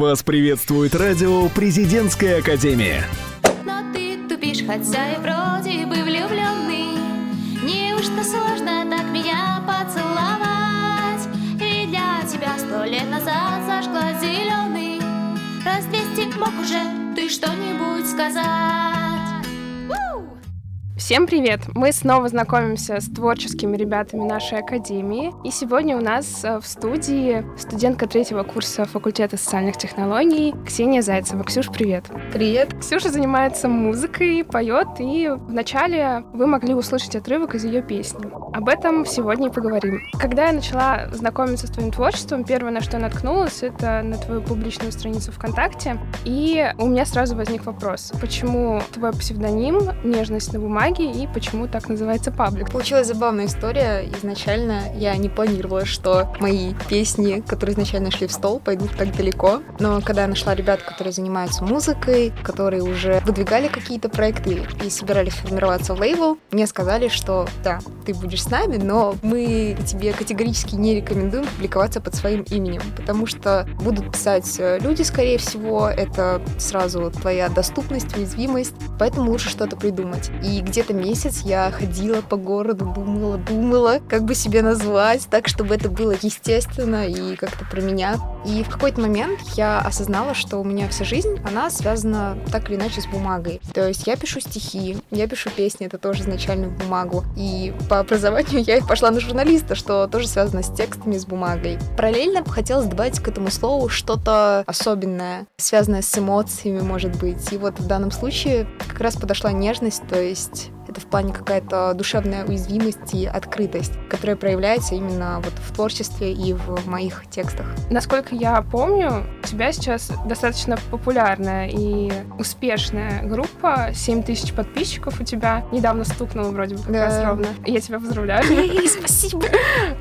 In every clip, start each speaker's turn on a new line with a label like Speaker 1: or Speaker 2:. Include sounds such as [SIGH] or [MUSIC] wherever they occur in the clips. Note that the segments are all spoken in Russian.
Speaker 1: Вас приветствует радио «Президентская академия».
Speaker 2: Но ты тупишь, хотя и вроде бы влюбленный Неужто сложно так меня поцеловать? Ведь для тебя сто лет назад зажгла зеленый Раз мог уже ты что-нибудь сказать
Speaker 3: Всем привет! Мы снова знакомимся с творческими ребятами нашей академии. И сегодня у нас э, в студии студентка третьего курса факультета социальных технологий Ксения Зайцева. Ксюш, привет!
Speaker 4: Привет!
Speaker 3: Ксюша занимается музыкой, поет, и вначале вы могли услышать отрывок из ее песни. Об этом сегодня и поговорим. Когда я начала знакомиться с твоим творчеством, первое, на что я наткнулась, это на твою публичную страницу ВКонтакте. И у меня сразу возник вопрос, почему твой псевдоним «Нежность на бумаге» и почему так называется паблик.
Speaker 4: Получилась забавная история. Изначально я не планировала, что мои песни, которые изначально шли в стол, пойдут так далеко. Но когда я нашла ребят, которые занимаются музыкой, которые уже выдвигали какие-то проекты и собирались формироваться в лейбл, мне сказали, что да, ты будешь с нами, но мы тебе категорически не рекомендуем публиковаться под своим именем, потому что будут писать э, люди, скорее всего, это сразу твоя доступность, уязвимость, поэтому лучше что-то придумать. И где где-то месяц я ходила по городу, думала, думала, как бы себя назвать, так, чтобы это было естественно и как-то про меня. И в какой-то момент я осознала, что у меня вся жизнь, она связана так или иначе с бумагой. То есть я пишу стихи, я пишу песни, это тоже изначально в бумагу. И по образованию [LAUGHS] я пошла на журналиста, что тоже связано с текстами, с бумагой. Параллельно хотелось добавить к этому слову что-то особенное, связанное с эмоциями, может быть. И вот в данном случае как раз подошла нежность, то есть это в плане какая-то душевная уязвимость и открытость, которая проявляется именно вот в творчестве и в моих текстах.
Speaker 3: Насколько я помню, тебя сейчас достаточно популярная и успешная группа, 7 тысяч подписчиков у тебя. Недавно стукнуло вроде бы как да. раз ровно. Я тебя поздравляю. [LAUGHS]
Speaker 4: Спасибо.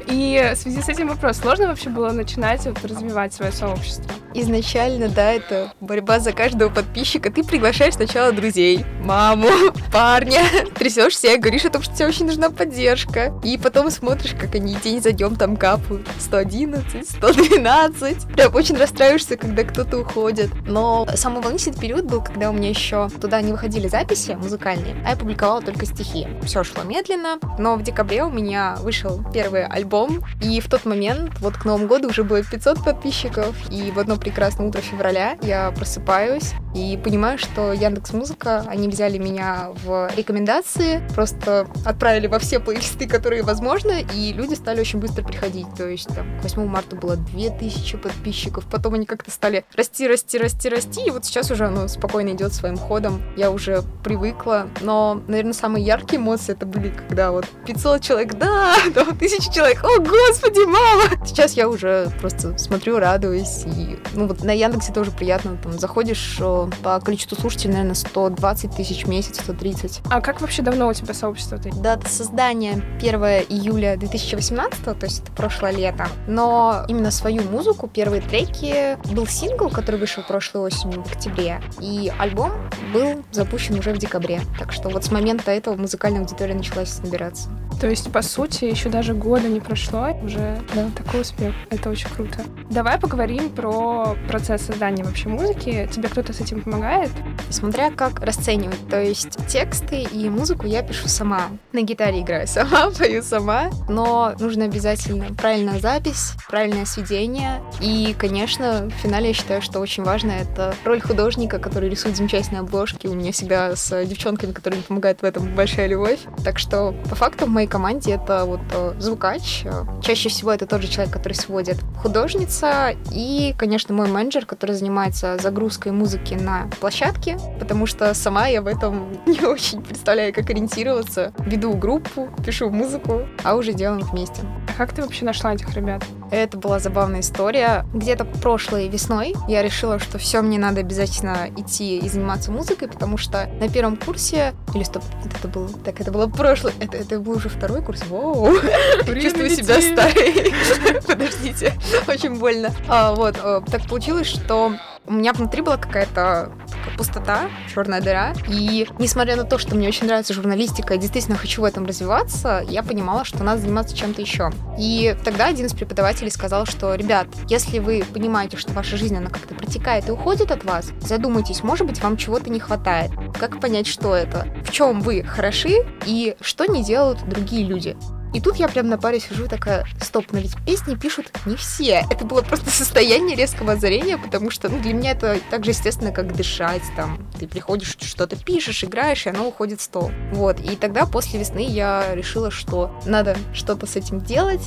Speaker 3: И в связи с этим вопрос, сложно вообще было начинать вот, развивать свое сообщество?
Speaker 4: Изначально, да, это борьба за каждого подписчика. Ты приглашаешь сначала друзей, маму, [LAUGHS] парня, трясешься и говоришь о том, что тебе очень нужна поддержка. И потом смотришь, как они день за днем там капают. 111, 112. Прям очень расстраиваешься, когда кто-то уходит. Но самый волнительный период был, когда у меня еще туда не выходили записи музыкальные, а я публиковала только стихи. Все шло медленно, но в декабре у меня вышел первый альбом, и в тот момент, вот к Новому году уже было 500 подписчиков, и в одно прекрасное утро февраля я просыпаюсь и понимаю, что Яндекс Музыка, они взяли меня в рекомендации просто отправили во все плейлисты, которые возможно, и люди стали очень быстро приходить. То есть там к 8 марта было 2000 подписчиков, потом они как-то стали расти, расти, расти, расти, и вот сейчас уже оно спокойно идет своим ходом. Я уже привыкла, но, наверное, самые яркие эмоции это были, когда вот 500 человек, да, [LAUGHS] там 1000 человек, о, господи, мало! Сейчас я уже просто смотрю, радуюсь, и, ну вот на Яндексе тоже приятно, там заходишь по количеству слушателей, наверное, 120 тысяч в месяц, 130.
Speaker 3: А как вообще давно у тебя сообщество? -то?
Speaker 4: Дата создания 1 июля 2018, то есть это прошлое лето. Но именно свою музыку, первые треки, был сингл, который вышел прошлой осенью в октябре, и альбом был запущен уже в декабре. Так что вот с момента этого музыкальная аудитория началась набираться.
Speaker 3: То есть, по сути, еще даже года не прошло, уже да, такой успех. Это очень круто. Давай поговорим про процесс создания вообще музыки. Тебе кто-то с этим помогает?
Speaker 4: Смотря как расценивать. То есть тексты и музыку я пишу сама. На гитаре играю [LAUGHS] сама, пою сама. Но нужно обязательно правильная запись, правильное сведение. И, конечно, в финале я считаю, что очень важно это роль художника, который рисует замечательные обложки. У меня всегда с девчонками, которые мне помогают в этом, большая любовь. Так что, по факту, в моей команде это вот э, звукач. Чаще всего это тот же человек, который сводит. Художница и, конечно, мой менеджер, который занимается загрузкой музыки на площадке, потому что сама я в этом [LAUGHS] не очень представляю, как ориентироваться. Веду группу, пишу музыку, а уже делаем вместе.
Speaker 3: А как ты вообще нашла этих ребят?
Speaker 4: Это была забавная история. Где-то прошлой весной я решила, что все, мне надо обязательно идти и заниматься музыкой, потому что на первом курсе... Или стоп, это было... Так, это было прошлое... Это, это был уже второй курс. Воу! [LAUGHS] Чувствую себя старой. [LAUGHS] Подождите. Очень больно. А, вот, э, так получилось, что у меня внутри была какая-то пустота, черная дыра. И несмотря на то, что мне очень нравится журналистика, я действительно хочу в этом развиваться, я понимала, что надо заниматься чем-то еще. И тогда один из преподавателей сказал, что, ребят, если вы понимаете, что ваша жизнь, она как-то протекает и уходит от вас, задумайтесь, может быть, вам чего-то не хватает. Как понять, что это? В чем вы хороши и что не делают другие люди? И тут я прям на паре сижу такая, стоп, но ведь песни пишут не все. Это было просто [LAUGHS] состояние резкого озарения, потому что ну, для меня это так же естественно, как дышать. Там, ты приходишь, что-то пишешь, играешь, и оно уходит в стол. Вот. И тогда после весны я решила, что надо что-то с этим делать,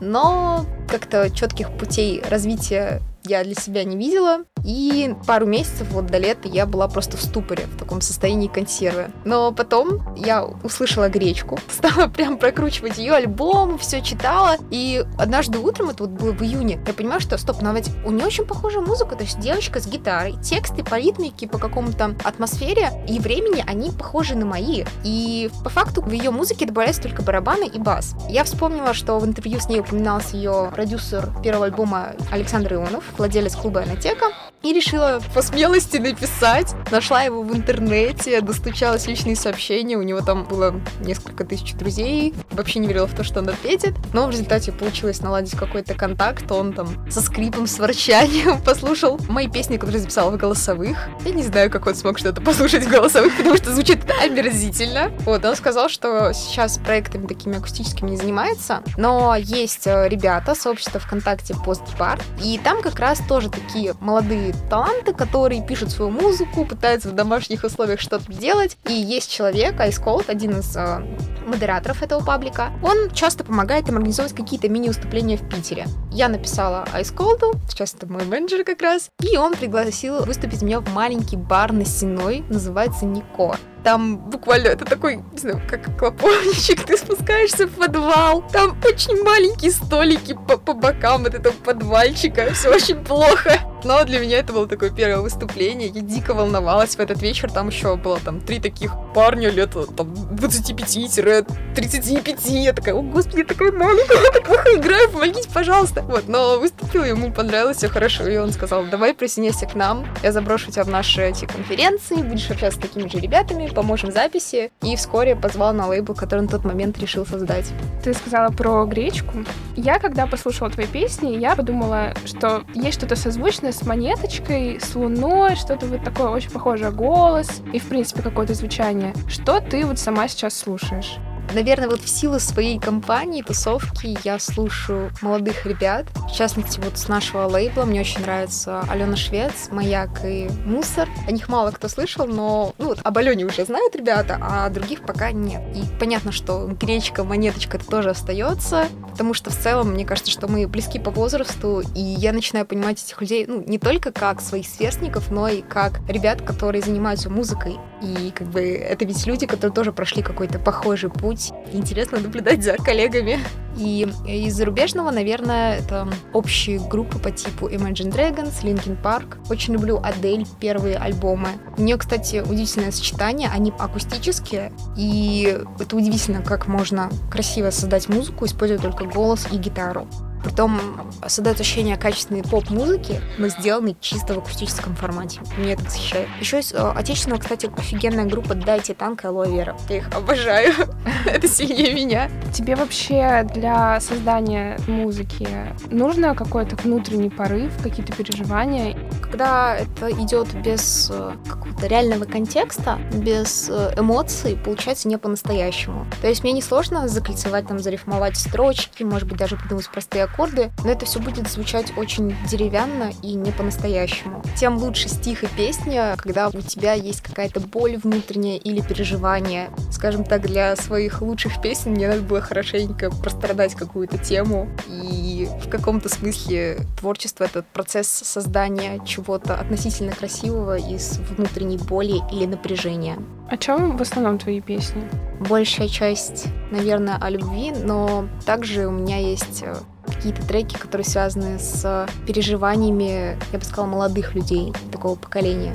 Speaker 4: но как-то четких путей развития я для себя не видела. И пару месяцев вот до лета я была просто в ступоре, в таком состоянии консервы. Но потом я услышала гречку, [LAUGHS] стала прям прокручивать ее альбом, все читала. И однажды утром, это вот было в июне, я понимаю, что стоп, но ведь у нее очень похожая музыка, то есть девочка с гитарой, тексты по ритмике, по какому-то атмосфере и времени, они похожи на мои. И по факту в ее музыке добавляются только барабаны и бас. Я вспомнила, что в интервью с ней упоминался ее продюсер первого альбома Александр Ионов, владелец клуба «Анатека», и решила по смелости написать. Нашла его в интернете, достучалась личные сообщения, у него там было несколько тысяч друзей. Вообще не верила в то, что он ответит. Но в результате получилось наладить какой-то контакт. Он там со скрипом, с ворчанием [LAUGHS] послушал мои песни, которые записала в голосовых. Я не знаю, как он смог что-то послушать в голосовых, потому что звучит [LAUGHS] омерзительно. Вот, он сказал, что сейчас проектами такими акустическими не занимается, но есть э, ребята, сообщество ВКонтакте Постбар, и там как раз тоже такие молодые таланты, которые пишут свою музыку, пытаются в домашних условиях что-то делать. И есть человек, Cold, один из э, модераторов этого паблика. Он часто помогает им организовывать какие-то мини-выступления в Питере. Я написала Cold, сейчас это мой менеджер как раз, и он пригласил выступить меня в маленький бар на Сеной, называется Нико. Там буквально это такой, не знаю, как клоповничек, [LAUGHS] ты спускаешься в подвал. Там очень маленькие столики по, по бокам от этого подвальчика. Все очень плохо. Но для меня это было такое первое выступление. Я дико волновалась в этот вечер. Там еще было там три таких парня лет там 25-35. Я такая, о господи, я такая маленькая, я так плохо играю, помогите, пожалуйста. Вот, но выступила, ему понравилось, все хорошо. И он сказал, давай присоединяйся к нам. Я заброшу тебя в наши эти конференции, будешь общаться с такими же ребятами, поможем записи. И вскоре позвал на лейбл, который на тот момент решил создать.
Speaker 3: Ты сказала про гречку. Я, когда послушала твои песни, я подумала, что есть что-то созвучное с монеточкой, с луной, что-то вот такое очень похожее голос и, в принципе, какое-то звучание. Что ты вот сама сейчас слушаешь?
Speaker 4: Наверное, вот в силу своей компании, тусовки, я слушаю молодых ребят. В частности, вот с нашего лейбла мне очень нравится Алена Швец, Маяк и Мусор. О них мало кто слышал, но ну, вот об Алене уже знают ребята, а других пока нет. И понятно, что гречка, монеточка тоже остается, потому что в целом, мне кажется, что мы близки по возрасту, и я начинаю понимать этих людей, ну, не только как своих сверстников, но и как ребят, которые занимаются музыкой. И как бы это ведь люди, которые тоже прошли какой-то похожий путь. Интересно наблюдать за коллегами. И из зарубежного, наверное, это общие группы по типу Imagine Dragons, Linkin Park. Очень люблю Адель, первые альбомы. У нее, кстати, удивительное сочетание. Они акустические, и это удивительно, как можно красиво создать музыку, используя только голос и гитару. Притом создает ощущение качественной поп-музыки, но сделанной чисто в акустическом формате. Мне это восхищает. Еще есть э, отечественная, кстати, офигенная группа «Дайте танк» и «Алоэ Вера». Я их обожаю. [LAUGHS] это сильнее меня.
Speaker 3: Тебе вообще для создания музыки нужно какой-то внутренний порыв, какие-то переживания?
Speaker 4: Когда это идет без э, какого-то реального контекста, без э, эмоций, получается не по-настоящему. То есть мне не сложно закольцевать, там, зарифмовать строчки, может быть, даже придумать простые аккорды, но это все будет звучать очень деревянно и не по-настоящему. Тем лучше стих и песня, когда у тебя есть какая-то боль внутренняя или переживание. Скажем так, для своих лучших песен мне надо было хорошенько прострадать какую-то тему. И в каком-то смысле творчество — это процесс создания чего-то относительно красивого из внутренней боли или напряжения.
Speaker 3: О чем в основном твои песни?
Speaker 4: Большая часть, наверное, о любви, но также у меня есть э, какие-то треки, которые связаны с переживаниями, я бы сказала, молодых людей такого поколения.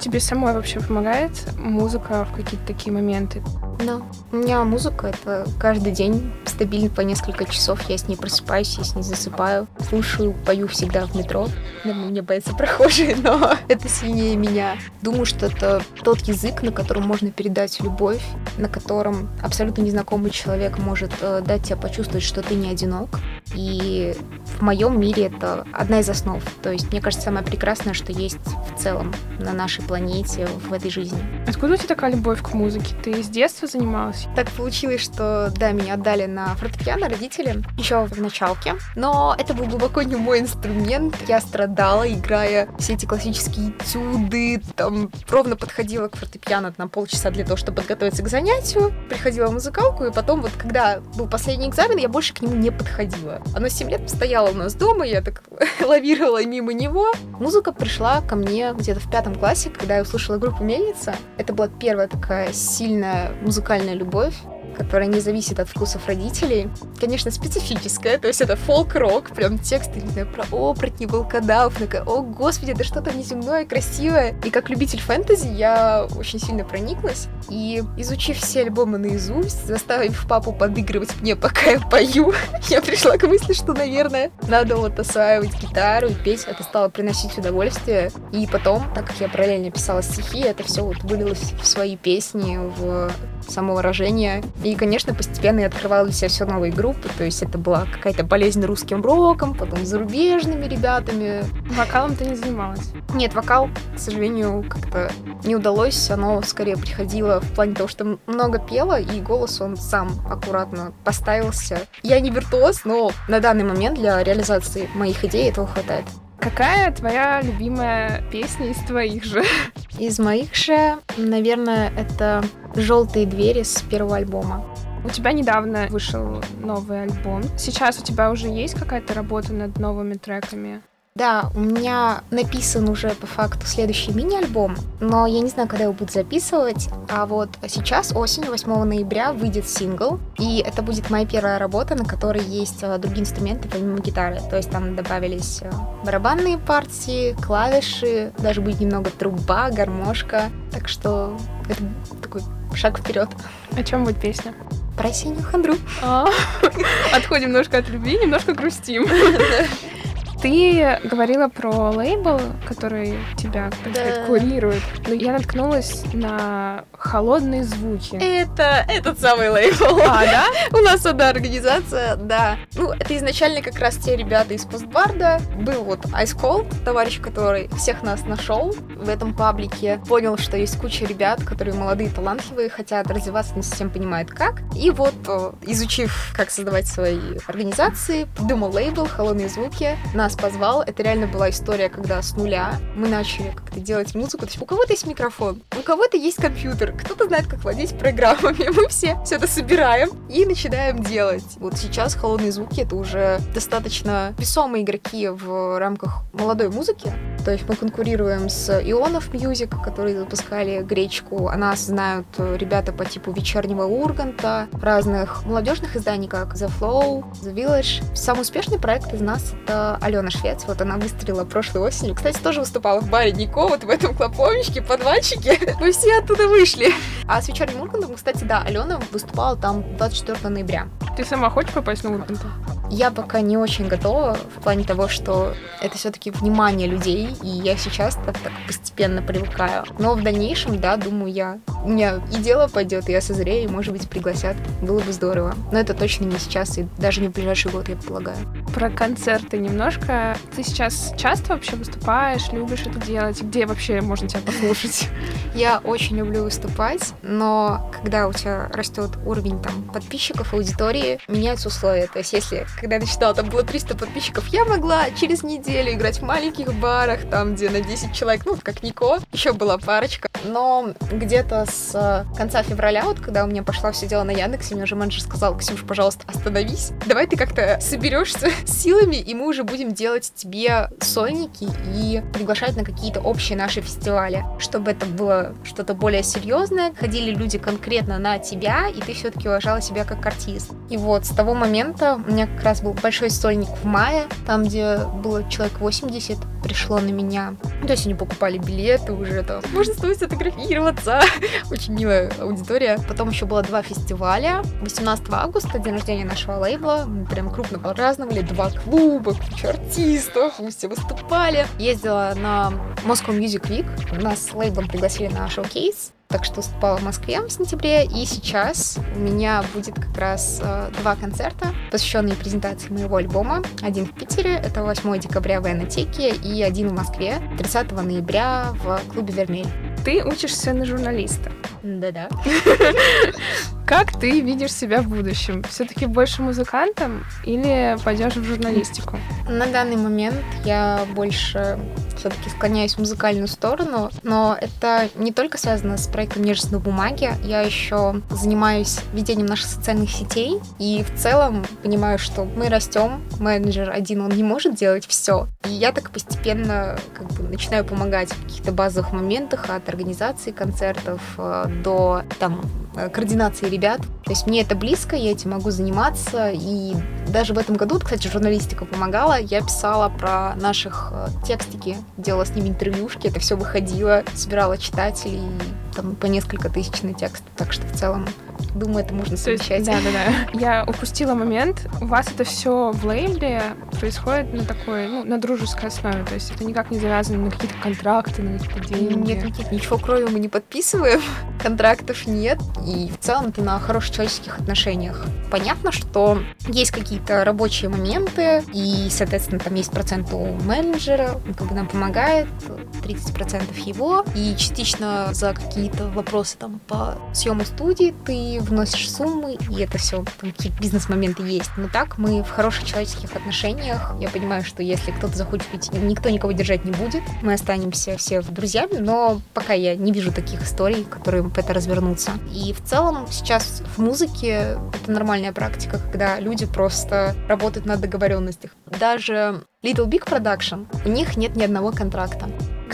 Speaker 3: Тебе самой вообще помогает музыка в какие-то такие моменты?
Speaker 4: Да. У меня музыка — это каждый день стабильно по несколько часов. Я с ней просыпаюсь, я с ней засыпаю. Слушаю, пою всегда в метро. Наверное, мне боятся [LAUGHS] прохожие, но это сильнее меня. Думаю, что это тот язык, на котором можно передать любовь, на котором абсолютно незнакомый человек может э, дать тебе почувствовать, что ты не одинок. И в моем мире это одна из основ. То есть, мне кажется, самое прекрасное, что есть в целом на нашей планете, в этой жизни.
Speaker 3: Откуда у тебя такая любовь к музыке? Ты с детства занималась?
Speaker 4: Так получилось, что, да, меня отдали на фортепиано родители еще в началке, но это был глубоко не мой инструмент. Я страдала, играя все эти классические этюды, там ровно подходила к фортепиано на полчаса для того, чтобы подготовиться к занятию, приходила в музыкалку, и потом вот, когда был последний экзамен, я больше к нему не подходила. Оно 7 лет стояло у нас дома, я так [LAUGHS] лавировала мимо него. Музыка пришла ко мне где-то в пятом классе, когда я услышала группу «Мельница». Это была первая такая сильная музыкальная любовь которая не зависит от вкусов родителей. Конечно, специфическая, то есть это фолк-рок, прям тексты, не знаю, про оборотни, волкодав, такая, о господи, это что-то неземное, красивое. И как любитель фэнтези я очень сильно прониклась. И изучив все альбомы наизусть, заставив папу подыгрывать мне, пока я пою, [LAUGHS] я пришла к мысли, что, наверное, надо вот осваивать гитару и петь. Это стало приносить удовольствие. И потом, так как я параллельно писала стихи, это все вот вылилось в свои песни, в самовыражение. И, конечно, постепенно я открывала для себя все новые группы, то есть это была какая-то болезнь русским роком, потом зарубежными ребятами.
Speaker 3: Вокалом ты не занималась?
Speaker 4: Нет, вокал, к сожалению, как-то не удалось, оно скорее приходило в плане того, что много пела, и голос он сам аккуратно поставился. Я не виртуоз, но на данный момент для реализации моих идей этого хватает.
Speaker 3: Какая твоя любимая песня из твоих же?
Speaker 4: Из моих же, наверное, это «Желтые двери» с первого альбома.
Speaker 3: У тебя недавно вышел новый альбом. Сейчас у тебя уже есть какая-то работа над новыми треками?
Speaker 4: Да, у меня написан уже по факту следующий мини-альбом, но я не знаю, когда его буду записывать. А вот сейчас, осенью, 8 ноября, выйдет сингл, и это будет моя первая работа, на которой есть э, другие инструменты помимо гитары. То есть там добавились э, барабанные партии, клавиши, даже будет немного труба, гармошка. Так что это такой шаг вперед.
Speaker 3: О чем будет песня?
Speaker 4: Про синюю хандру.
Speaker 3: А, [LAUGHS] отходим немножко от любви, немножко грустим. [LAUGHS] Ты говорила про лейбл, который тебя, так сказать,
Speaker 4: Да.
Speaker 3: курирует. Но я наткнулась на холодные звуки.
Speaker 4: Это этот самый лейбл.
Speaker 3: А, да? [LAUGHS]
Speaker 4: У нас одна организация, да. Ну, это изначально как раз те ребята из постбарда. Был вот Ice Cold, товарищ, который всех нас нашел в этом паблике. Понял, что есть куча ребят, которые молодые, талантливые, хотят развиваться, не совсем понимают как. И вот, э, изучив, как создавать свои организации, придумал лейбл «Холодные звуки», нас позвал. Это реально была история, когда с нуля мы начали как-то делать музыку. То есть у кого-то есть микрофон, у кого-то есть компьютер, кто-то знает, как владеть программами. [LAUGHS] Мы все все это собираем и начинаем делать. Вот сейчас холодные звуки это уже достаточно весомые игроки в рамках молодой музыки. То есть мы конкурируем с Ионов Music, которые запускали гречку. О нас знают э, ребята по типу Вечернего Урганта, разных молодежных изданий, как The Flow, The Village. Самый успешный проект из нас это Алена Швец. Вот она выстрелила прошлой осенью. Кстати, тоже выступала в баре Нико, вот в этом клоповничке, подвальчике. [LAUGHS] Мы все оттуда вышли. А с Вечерним Ургантом, кстати, да, Алена выступала там 24 ноября.
Speaker 3: Ты сама хочешь попасть на Урганта?
Speaker 4: Я пока не очень готова в плане того, что это все-таки внимание людей, и я сейчас так, так постепенно привыкаю. Но в дальнейшем, да, думаю, я у меня и дело пойдет, и я созрею, и, может быть, пригласят. Было бы здорово. Но это точно не сейчас, и даже не в ближайший год, я полагаю.
Speaker 3: Про концерты немножко. Ты сейчас часто вообще выступаешь, любишь это делать? Где вообще можно тебя послушать? [LAUGHS]
Speaker 4: Я очень люблю выступать, но когда у тебя растет уровень там подписчиков, аудитории, меняются условия. То есть если, когда я начинала, там было 300 подписчиков, я могла через неделю играть в маленьких барах, там, где на 10 человек, ну, как Нико, еще была парочка. Но где-то с э, конца февраля, вот когда у меня пошла все дело на Яндексе, мне уже менеджер сказал, Ксюш, пожалуйста, остановись, давай ты как-то соберешься с [LAUGHS] силами, и мы уже будем делать тебе сольники и приглашать на какие-то общие наши фестивали, чтобы это было что-то более серьезное, ходили люди конкретно на тебя, и ты все-таки уважала себя как артист. И вот с того момента у меня как раз был большой сольник в мае, там, где было человек 80, пришло на меня. Ну, то есть они покупали билеты уже там. Можно с тобой сфотографироваться. [LAUGHS] Очень милая аудитория. Потом еще было два фестиваля. 18 августа, день рождения нашего лейбла. Мы прям крупно праздновали. Два клуба, куча артистов. Мы все выступали. Ездила на Moscow Music Week. Нас с лейблом пригласили на шоу-кейс так что выступала в Москве в сентябре, и сейчас у меня будет как раз э, два концерта, посвященные презентации моего альбома. Один в Питере, это 8 декабря в Энотеке, и один в Москве 30 ноября в клубе «Вермель».
Speaker 3: Ты учишься на журналиста.
Speaker 4: Да-да. [LAUGHS]
Speaker 3: Как ты видишь себя в будущем? Все-таки больше музыкантом или пойдешь в журналистику?
Speaker 4: На данный момент я больше все-таки склоняюсь в музыкальную сторону, но это не только связано с проектом «Нежность на бумаге», я еще занимаюсь ведением наших социальных сетей, и в целом понимаю, что мы растем, менеджер один, он не может делать все, и я так постепенно как бы начинаю помогать в каких-то базовых моментах от организации концертов э, до там Э, координации ребят. То есть мне это близко, я этим могу заниматься. И даже в этом году, кстати, журналистика помогала. Я писала про наших э, текстики, делала с ними интервьюшки, это все выходило, собирала читателей, там по несколько тысяч на текст. Так что в целом Думаю, это можно совмещать.
Speaker 3: Да, да, да. [LAUGHS] Я упустила момент. У вас это все в лейбле происходит на такой, ну, на дружеской основе. То есть это никак не завязано на какие-то контракты, на какие-то деньги.
Speaker 4: Нет, нет, ничего кроме мы не подписываем. Контрактов нет. И в целом это на хороших человеческих отношениях. Понятно, что есть какие-то рабочие моменты, и, соответственно, там есть процент у менеджера, он как бы нам помогает, 30% его, и частично за какие-то вопросы там по съему студии ты вносишь суммы, и это все, там какие-то бизнес-моменты есть. Но так мы в хороших человеческих отношениях. Я понимаю, что если кто-то захочет пить, никто никого держать не будет. Мы останемся все друзьями, но пока я не вижу таких историй, которые по это развернутся. И в целом сейчас в музыке это нормальная практика, когда люди просто работают на договоренностях. Даже Little Big Production, у них нет ни одного контракта.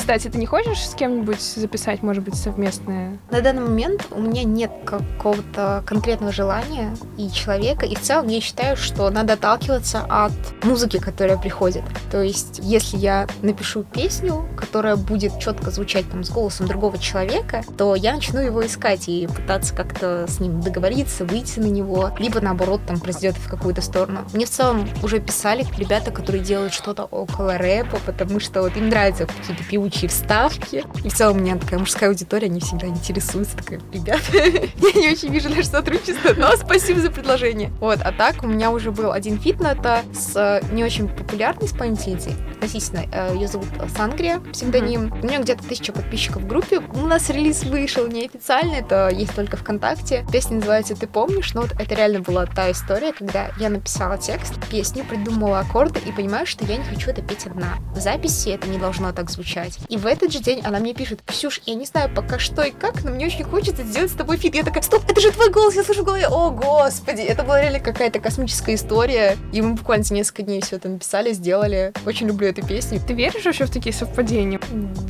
Speaker 3: Кстати, ты не хочешь с кем-нибудь записать, может быть, совместное?
Speaker 4: На данный момент у меня нет какого-то конкретного желания и человека, и в целом я считаю, что надо отталкиваться от музыки, которая приходит. То есть, если я напишу песню, которая будет четко звучать там с голосом другого человека, то я начну его искать и пытаться как-то с ним договориться, выйти на него, либо наоборот там произойдет в какую-то сторону. Мне в целом уже писали ребята, которые делают что-то около рэпа, потому что вот им нравятся какие-то певучие общие вставки. И в целом у меня такая мужская аудитория, они всегда интересуются. Такая, ребят, [LAUGHS] я не очень вижу наше сотрудничество, но спасибо за предложение. Вот, а так у меня уже был один feat на это с э, не очень популярной исполнительницей. Относительно, э, ее зовут Сангрия, псевдоним. У нее где-то тысяча подписчиков в группе. У нас релиз вышел неофициально, это есть только ВКонтакте. Песня называется «Ты помнишь?», но вот это реально была та история, когда я написала текст, песню, придумала аккорды и понимаю, что я не хочу это петь одна. В записи это не должно так звучать. И в этот же день она мне пишет, Ксюш, я не знаю пока что и как, но мне очень хочется сделать с тобой feat. Я такая, стоп, это же твой голос, я слышу в голове. О, господи, это была реально какая-то космическая история. И мы буквально за несколько дней все это написали, сделали. Очень люблю эту песню.
Speaker 3: Ты веришь вообще в такие совпадения?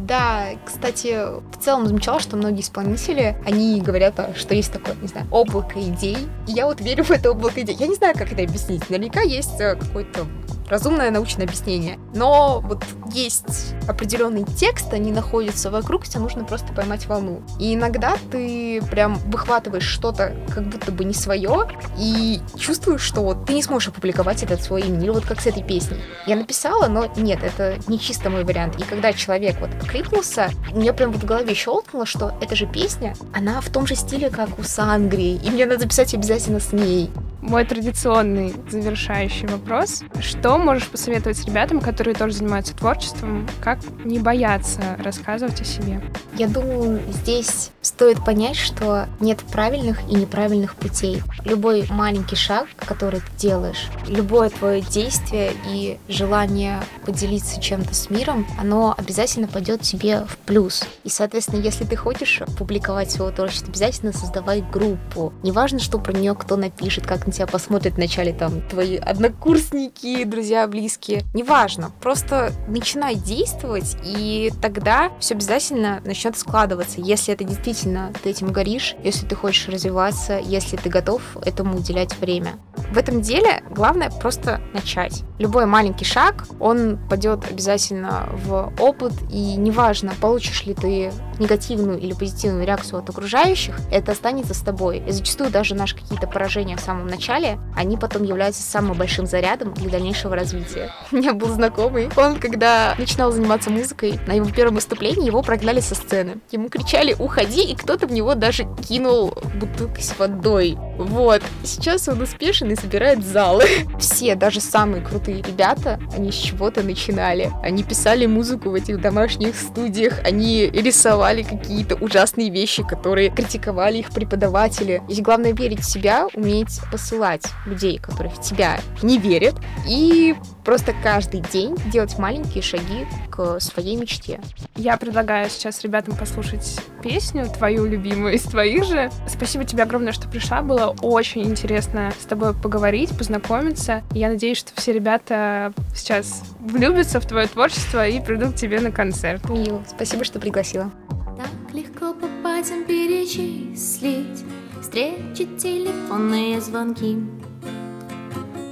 Speaker 4: Да, кстати, в целом замечала, что многие исполнители, они говорят, что есть такое, не знаю, облако идей. И я вот верю в это облако идей. Я не знаю, как это объяснить. Наверняка есть э, какой-то разумное научное объяснение. Но вот есть определенный текст, они находятся вокруг, тебе нужно просто поймать волну. И иногда ты прям выхватываешь что-то как будто бы не свое и чувствуешь, что вот ты не сможешь опубликовать это от своего. Или вот как с этой песней. Я написала, но нет, это не чисто мой вариант. И когда человек вот откликнулся, мне прям в голове щелкнуло, что эта же песня, она в том же стиле, как у Сангри, и мне надо записать обязательно с ней.
Speaker 3: Мой традиционный завершающий вопрос. Что можешь посоветовать ребятам, которые тоже занимаются творчеством, как не бояться рассказывать о себе?
Speaker 4: Я думаю, здесь стоит понять, что нет правильных и неправильных путей. Любой маленький шаг, который ты делаешь, любое твое действие и желание поделиться чем-то с миром, оно обязательно пойдет тебе в плюс. И, соответственно, если ты хочешь публиковать свое творчество, обязательно создавай группу. Неважно, что про нее кто напишет, как тебя посмотрят вначале там твои однокурсники, друзья, близкие. Неважно, просто начинай действовать, и тогда все обязательно начнет складываться, если это действительно ты этим горишь, если ты хочешь развиваться, если ты готов этому уделять время. В этом деле главное просто начать. Любой маленький шаг, он пойдет обязательно в опыт, и неважно, получишь ли ты негативную или позитивную реакцию от окружающих, это останется с тобой. И зачастую даже наши какие-то поражения в самом начале, они потом являются самым большим зарядом для дальнейшего развития. [LAUGHS] У меня был знакомый, он когда начинал заниматься музыкой, на его первом выступлении его прогнали со сцены. Ему кричали «Уходи!» и кто-то в него даже кинул бутылкой с водой. Вот. Сейчас он успешен и собирает залы. Все, даже самые крутые ребята, они с чего-то начинали. Они писали музыку в этих домашних студиях, они рисовали какие-то ужасные вещи, которые критиковали их преподаватели. Здесь главное верить в себя, уметь посылать людей, которые в тебя не верят, и просто каждый день делать маленькие шаги к своей мечте.
Speaker 3: Я предлагаю сейчас ребятам послушать песню, твою любимую из твоих же. Спасибо тебе огромное, что пришла. Было очень интересно с тобой поговорить, познакомиться. Я надеюсь, что все ребята сейчас влюбятся в твое творчество и придут к тебе на концерт.
Speaker 4: Мил, спасибо, что пригласила.
Speaker 2: Так легко по пальцам перечислить Встречи, телефонные звонки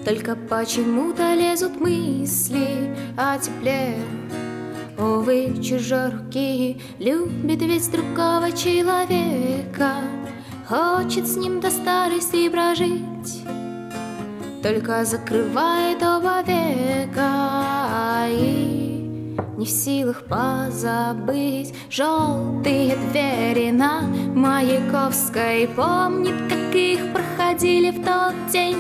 Speaker 2: Только почему-то лезут мысли о тепле Увы, чужой руки любит ведь другого человека Хочет с ним до старости прожить Только закрывает оба века. И не в силах позабыть Желтые двери на Маяковской Помнит, как их проходили в тот день.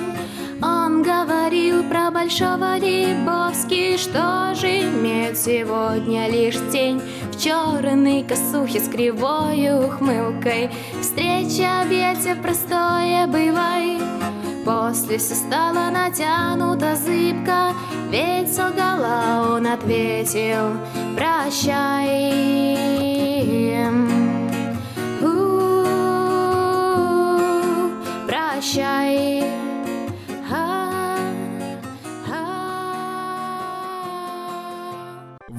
Speaker 2: Он говорил про Большого Лебовски, что же имеет сегодня лишь тень В черной косухе с кривой ухмылкой Встреча, объятия простое бывай После все стало натянуто зыбко. Ведь солгала он ответил Прощай У-у-у, Прощай